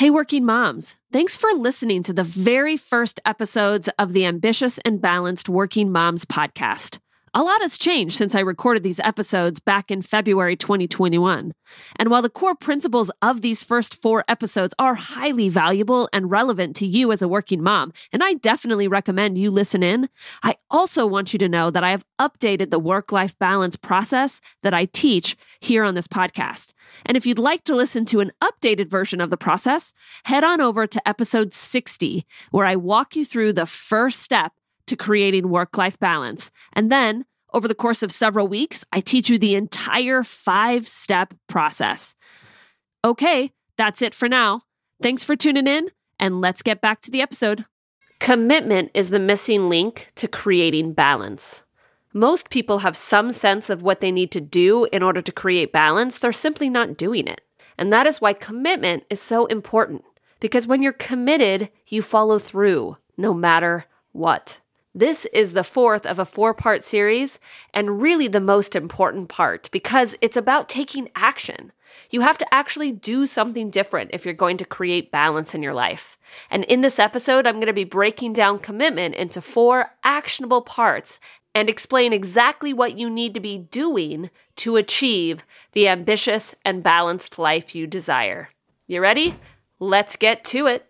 Hey, working moms. Thanks for listening to the very first episodes of the Ambitious and Balanced Working Moms podcast. A lot has changed since I recorded these episodes back in February 2021. And while the core principles of these first four episodes are highly valuable and relevant to you as a working mom, and I definitely recommend you listen in, I also want you to know that I have updated the work life balance process that I teach here on this podcast. And if you'd like to listen to an updated version of the process, head on over to episode 60, where I walk you through the first step to creating work life balance. And then over the course of several weeks, I teach you the entire five step process. Okay, that's it for now. Thanks for tuning in, and let's get back to the episode. Commitment is the missing link to creating balance. Most people have some sense of what they need to do in order to create balance, they're simply not doing it. And that is why commitment is so important. Because when you're committed, you follow through no matter what. This is the fourth of a four part series, and really the most important part because it's about taking action. You have to actually do something different if you're going to create balance in your life. And in this episode, I'm going to be breaking down commitment into four actionable parts and explain exactly what you need to be doing to achieve the ambitious and balanced life you desire. You ready? Let's get to it.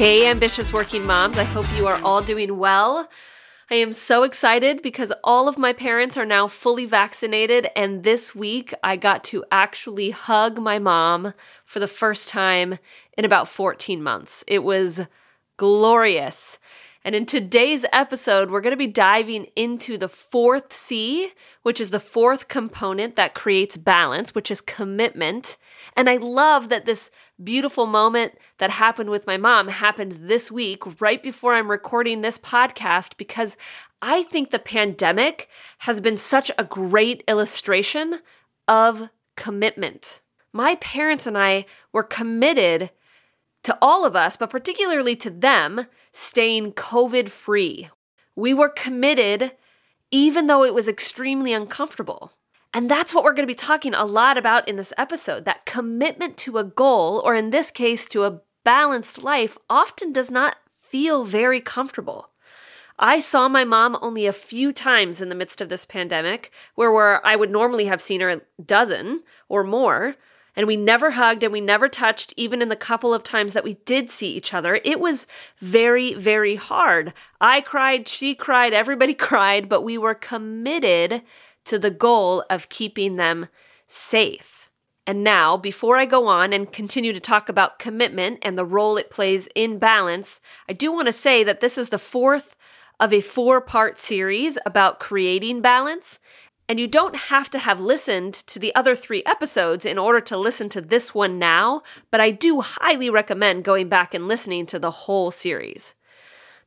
Hey, ambitious working moms. I hope you are all doing well. I am so excited because all of my parents are now fully vaccinated, and this week I got to actually hug my mom for the first time in about 14 months. It was glorious. And in today's episode, we're going to be diving into the fourth C, which is the fourth component that creates balance, which is commitment. And I love that this beautiful moment that happened with my mom happened this week, right before I'm recording this podcast, because I think the pandemic has been such a great illustration of commitment. My parents and I were committed to all of us, but particularly to them, staying COVID free. We were committed, even though it was extremely uncomfortable. And that's what we're going to be talking a lot about in this episode that commitment to a goal, or in this case, to a balanced life, often does not feel very comfortable. I saw my mom only a few times in the midst of this pandemic, where, where I would normally have seen her a dozen or more. And we never hugged and we never touched, even in the couple of times that we did see each other. It was very, very hard. I cried, she cried, everybody cried, but we were committed to the goal of keeping them safe. And now, before I go on and continue to talk about commitment and the role it plays in balance, I do want to say that this is the fourth of a four part series about creating balance. And you don't have to have listened to the other three episodes in order to listen to this one now, but I do highly recommend going back and listening to the whole series.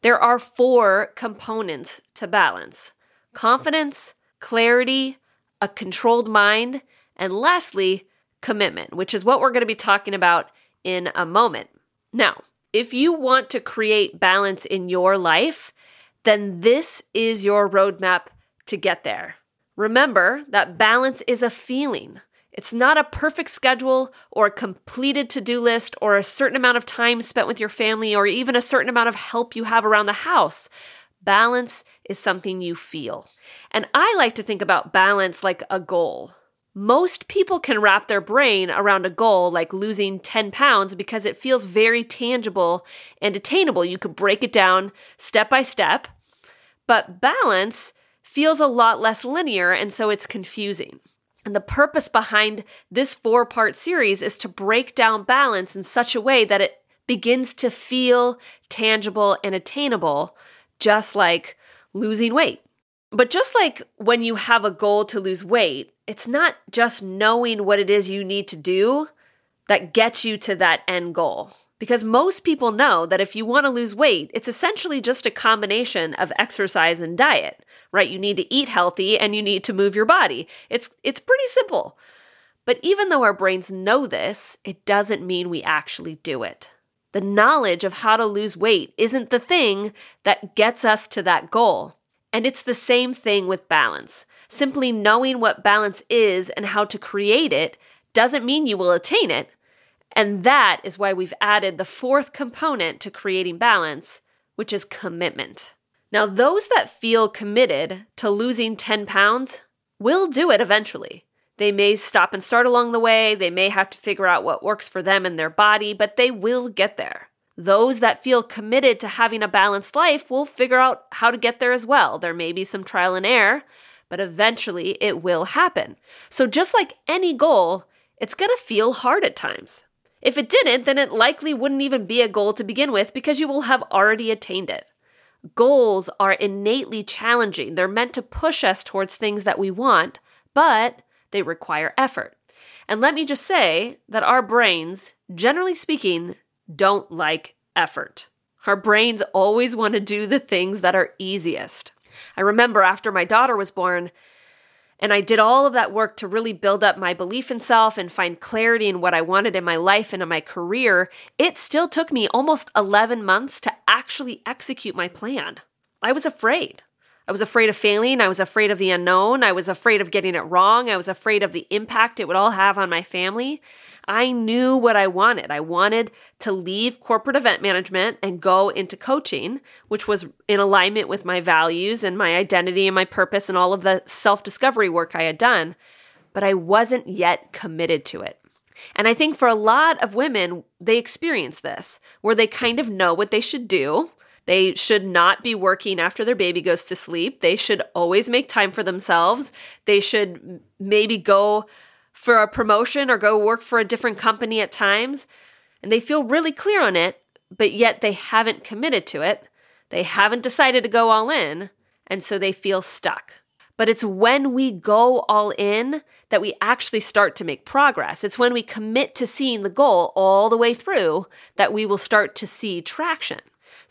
There are four components to balance confidence, clarity, a controlled mind, and lastly, commitment, which is what we're going to be talking about in a moment. Now, if you want to create balance in your life, then this is your roadmap to get there. Remember that balance is a feeling. It's not a perfect schedule or a completed to do list or a certain amount of time spent with your family or even a certain amount of help you have around the house. Balance is something you feel. And I like to think about balance like a goal. Most people can wrap their brain around a goal like losing 10 pounds because it feels very tangible and attainable. You could break it down step by step. But balance feels a lot less linear, and so it's confusing. And the purpose behind this four part series is to break down balance in such a way that it begins to feel tangible and attainable, just like losing weight. But just like when you have a goal to lose weight, it's not just knowing what it is you need to do that gets you to that end goal. Because most people know that if you want to lose weight, it's essentially just a combination of exercise and diet, right? You need to eat healthy and you need to move your body. It's it's pretty simple. But even though our brains know this, it doesn't mean we actually do it. The knowledge of how to lose weight isn't the thing that gets us to that goal. And it's the same thing with balance. Simply knowing what balance is and how to create it doesn't mean you will attain it. And that is why we've added the fourth component to creating balance, which is commitment. Now, those that feel committed to losing 10 pounds will do it eventually. They may stop and start along the way, they may have to figure out what works for them and their body, but they will get there. Those that feel committed to having a balanced life will figure out how to get there as well. There may be some trial and error, but eventually it will happen. So, just like any goal, it's to feel hard at times. If it didn't, then it likely wouldn't even be a goal to begin with because you will have already attained it. Goals are innately challenging. They're meant to push us towards things that we want, but they require effort. And let me just say that our brains, generally speaking, don't like effort. Our brains always want to do the things that are easiest. I remember after my daughter was born, and I did all of that work to really build up my belief in self and find clarity in what I wanted in my life and in my career. It still took me almost 11 months to actually execute my plan. I was afraid. I was afraid of failing. I was afraid of the unknown. I was afraid of getting it wrong. I was afraid of the impact it would all have on my family. I knew what I wanted. I wanted to leave corporate event management and go into coaching, which was in alignment with my values and my identity and my purpose and all of the self discovery work I had done. But I wasn't yet committed to it. And I think for a lot of women, they experience this where they kind of know what they should do. They should not be working after their baby goes to sleep. They should always make time for themselves. They should maybe go for a promotion or go work for a different company at times, and they feel really clear on it, but yet they haven't committed to it. They haven't decided to go all in, and so they feel stuck. But it's when we go all in that we actually start to make progress. It's when we commit to seeing the goal all the way through that we will start to see traction.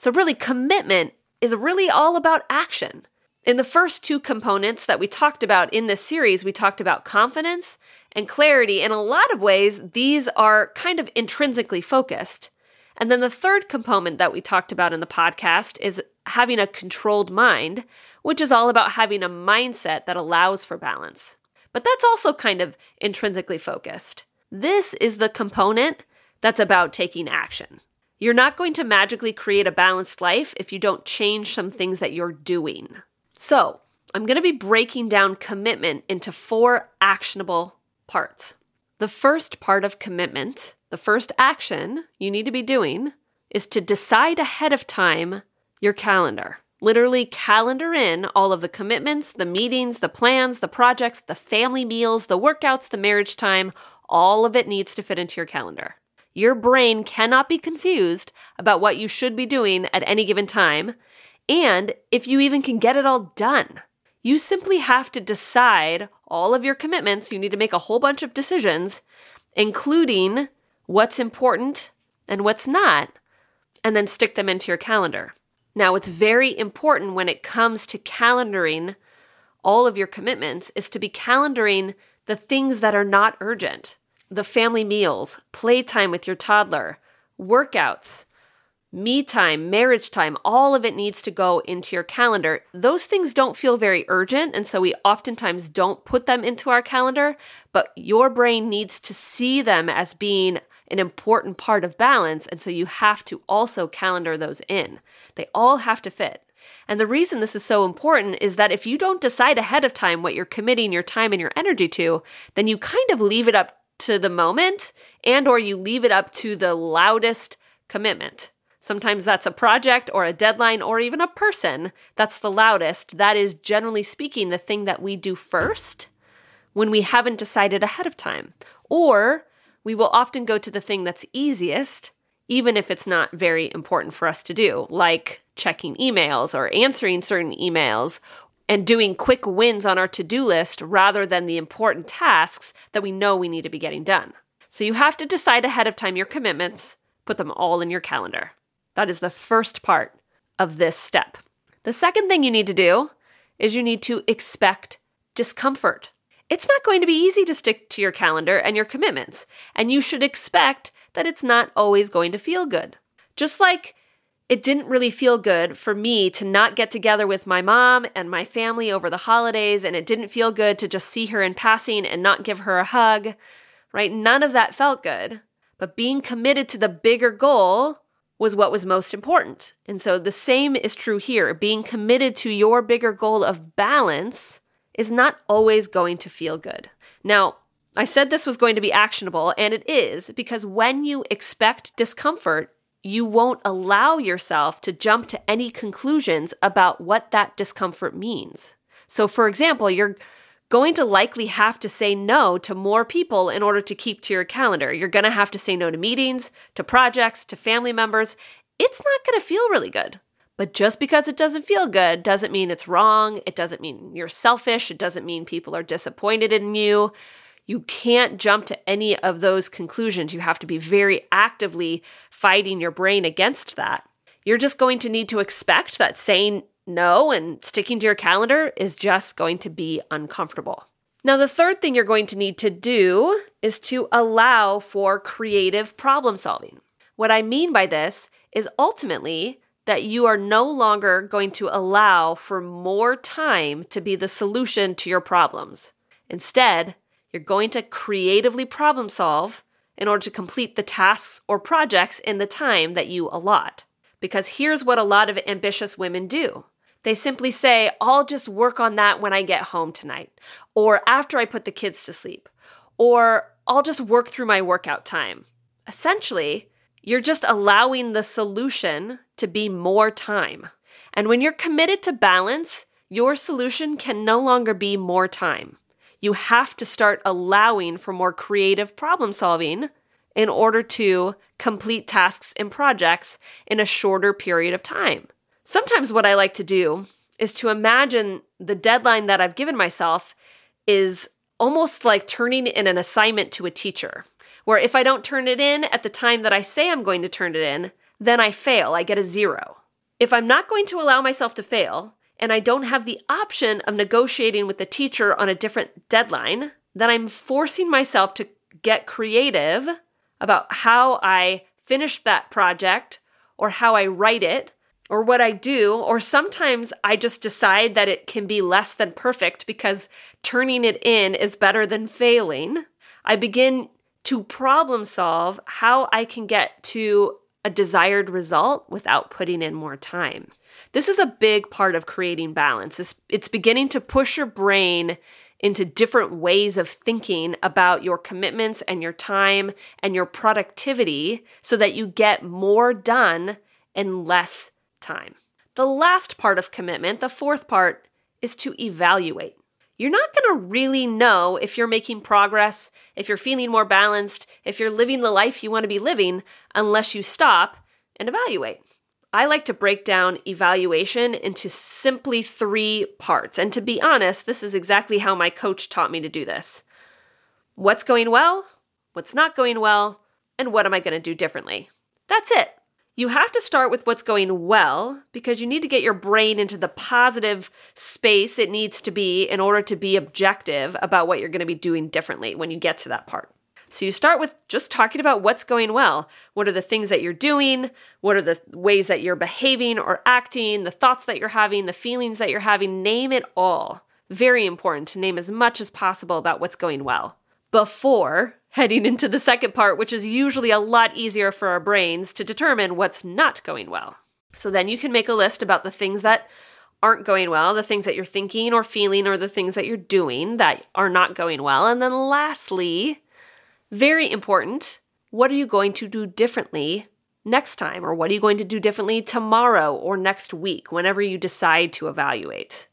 So, really, commitment is really all about action. In the first two components that we talked about in this series, we talked about confidence and clarity. In a lot of ways, these are kind of intrinsically focused. And then the third component that we talked about in the podcast is having a controlled mind, which is all about having a mindset that allows for balance. But that's also kind of intrinsically focused. This is the component that's about taking action. You're not going to magically create a balanced life if you don't change some things that you're doing. So, I'm going to be breaking down commitment into four actionable parts. The first part of commitment, the first action you need to be doing, is to decide ahead of time your calendar. Literally, calendar in all of the commitments, the meetings, the plans, the projects, the family meals, the workouts, the marriage time. All of it needs to fit into your calendar. Your brain cannot be confused about what you should be doing at any given time, and if you even can get it all done. You simply have to decide all of your commitments. You need to make a whole bunch of decisions, including what's important and what's not, and then stick them into your calendar. Now, it's very important when it comes to calendaring all of your commitments is to be calendaring the things that are not urgent. The family meals, playtime with your toddler, workouts, me time, marriage time, all of it needs to go into your calendar. Those things don't feel very urgent, and so we oftentimes don't put them into our calendar, but your brain needs to see them as being an important part of balance, and so you have to also calendar those in. They all have to fit. And the reason this is so important is that if you don't decide ahead of time what you're committing your time and your energy to, then you kind of leave it up to the moment and or you leave it up to the loudest commitment. Sometimes that's a project or a deadline or even a person that's the loudest. That is, generally speaking, the thing that we do first when we haven't decided ahead of time. Or we will often go to the thing that's easiest, even if it's not very important for us to do, like checking emails or answering certain emails and doing quick wins on our to do list rather than the important tasks that we know we need to be getting done. So you have to decide ahead of time your commitments, put them all in your calendar. That is the first part of this step. The second thing you need to do is you need to expect discomfort. It's not going to be easy to stick to your calendar and your commitments, and you should expect that it's not always going to feel good. Just like it didn't really feel good for me to not get together with my mom and my family over the holidays, and it didn't feel good to just see her in passing and not give her a hug, right? None of that felt good. But being committed to the bigger goal was what was most important. And so the same is true here. Being committed to your bigger goal of balance is not always going to feel good. Now, I said this was going to be actionable, and it is because when you expect discomfort, you won't allow yourself to jump to any conclusions about what that discomfort means. So, for example, you're going to likely have to say no to more people in order to keep to your calendar. You're going to have to say no to meetings, to projects, to family members. It's not going to feel really good. But just because it doesn't feel good doesn't mean it's wrong. It doesn't mean you're selfish. It doesn't mean people are disappointed in you. You can't jump to any of those conclusions. You have to be very actively fighting your brain against that. You're just going to need to expect that saying no and sticking to your calendar is just going to be uncomfortable. Now, the third thing you're going to need to do is to allow for creative problem solving. What I mean by this is ultimately that you are no longer going to allow for more time to be the solution to your problems. Instead, you're going to creatively problem solve in order to complete the tasks or projects in the time that you allot. Because here's what a lot of ambitious women do they simply say, I'll just work on that when I get home tonight, or after I put the kids to sleep, or I'll just work through my workout time. Essentially, you're just allowing the solution to be more time. And when you're committed to balance, your solution can no longer be more time you have to start allowing for more creative problem solving in order to complete tasks and projects in a shorter period of time. Sometimes, what I like to do is to imagine the deadline that I've given myself is almost like turning in an assignment to a teacher, where if I don't turn it in at the time that I say I'm going to turn it in, then I fail, I get a zero. If I'm not going to allow myself to fail, and I don't have the option of negotiating with the teacher on a different deadline, then I'm forcing myself to get creative about how I finish that project or how I write it or what I do. Or sometimes I just decide that it can be less than perfect because turning it in is better than failing. I begin to problem solve how I can get to a desired result without putting in more time. This is a big part of creating balance. It's, it's beginning to push your brain into different ways of thinking about your commitments and your time and your productivity so that you get more done in less time. The last part of commitment, the fourth part, is to evaluate. You're not going to really know if you're making progress, if you're feeling more balanced, if you're living the life you want to be living, unless you stop and evaluate. I like to break down evaluation into simply three parts. And to be honest, this is exactly how my coach taught me to do this what's going well, what's not going well, and what am I going to do differently? That's it. You have to start with what's going well because you need to get your brain into the positive space it needs to be in order to be objective about what you're going to be doing differently when you get to that part. So you start with just talking about what's going well. What are the things that you're doing? What are the ways that you're behaving or acting? The thoughts that you're having, the feelings that you're having. Name it all. Very important to name as much as possible about what's going well before heading into the second part, which is usually a lot easier for our brains to determine what's not going well. So then you can make a list about the things that aren't going well, the things that you're thinking or feeling, or the things that you're doing that are not going well. And then lastly, very important. What are you going to do differently next time? Or what are you going to do differently tomorrow or next week, whenever you decide to evaluate?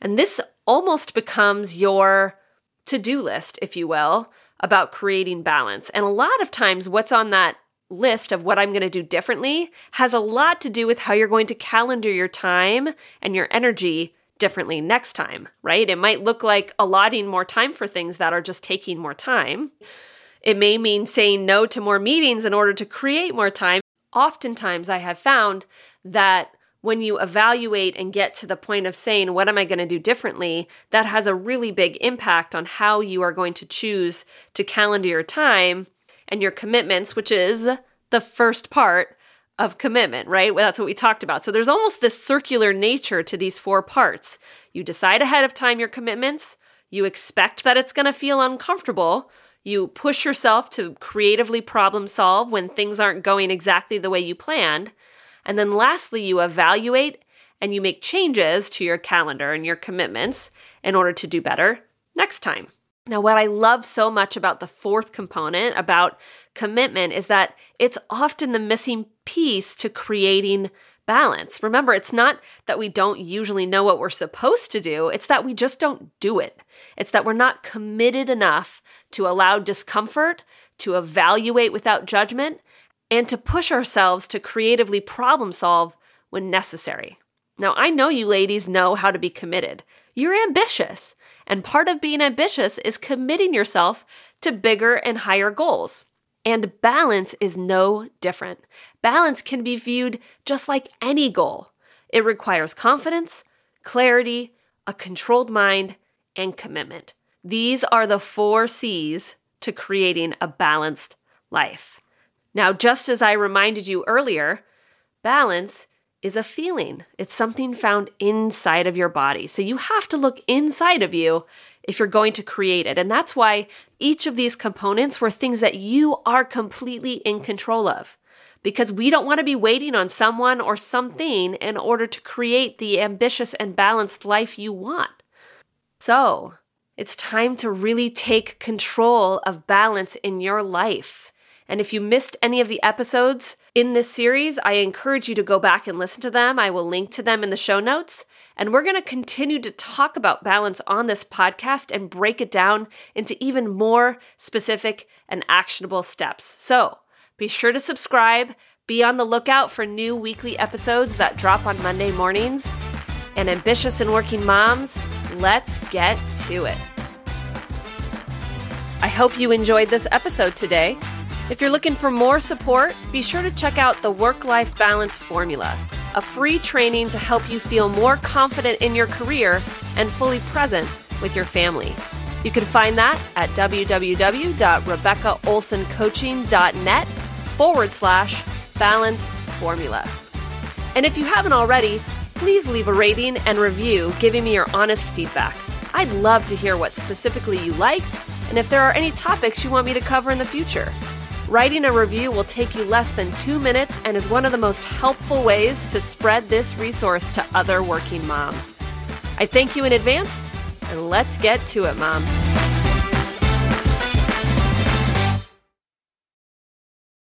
And this almost becomes your to do list, if you will, about creating balance. And a lot of times, what's on that list of what I'm going to do differently has a lot to do with how you're going to calendar your time and your energy differently next time, right? It might look like allotting more time for things that are just taking more time. It may mean saying no to more meetings in order to create more time. Oftentimes, I have found that when you evaluate and get to the point of saying, What am I going to do differently? that has a really big impact on how you are going to choose to calendar your time and your commitments, which is the first part of commitment, right? Well, that's what we talked about. So there's almost this circular nature to these four parts. You decide ahead of time your commitments, you expect that it's going to feel uncomfortable. You push yourself to creatively problem solve when things aren't going exactly the way you planned. And then lastly, you evaluate and you make changes to your calendar and your commitments in order to do better next time. Now, what I love so much about the fourth component, about commitment, is that it's often the missing piece to creating balance. Remember, it's not that we don't usually know what we're supposed to do, it's that we just don't do it. It's that we're not committed enough to allow discomfort, to evaluate without judgment, and to push ourselves to creatively problem solve when necessary. Now, I know you ladies know how to be committed. You're ambitious. And part of being ambitious is committing yourself to bigger and higher goals. And balance is no different. Balance can be viewed just like any goal. It requires confidence, clarity, a controlled mind, and commitment. These are the four C's to creating a balanced life. Now, just as I reminded you earlier, balance is a feeling. It's something found inside of your body. So you have to look inside of you if you're going to create it. And that's why each of these components were things that you are completely in control of. Because we don't want to be waiting on someone or something in order to create the ambitious and balanced life you want. So, it's time to really take control of balance in your life. And if you missed any of the episodes in this series, I encourage you to go back and listen to them. I will link to them in the show notes. And we're going to continue to talk about balance on this podcast and break it down into even more specific and actionable steps. So be sure to subscribe, be on the lookout for new weekly episodes that drop on Monday mornings. And ambitious and working moms, let's get to it. I hope you enjoyed this episode today. If you're looking for more support, be sure to check out the Work Life Balance Formula, a free training to help you feel more confident in your career and fully present with your family. You can find that at www.rebeccaolsoncoaching.net forward slash balance formula. And if you haven't already, please leave a rating and review giving me your honest feedback. I'd love to hear what specifically you liked and if there are any topics you want me to cover in the future. Writing a review will take you less than two minutes and is one of the most helpful ways to spread this resource to other working moms. I thank you in advance, and let's get to it, moms.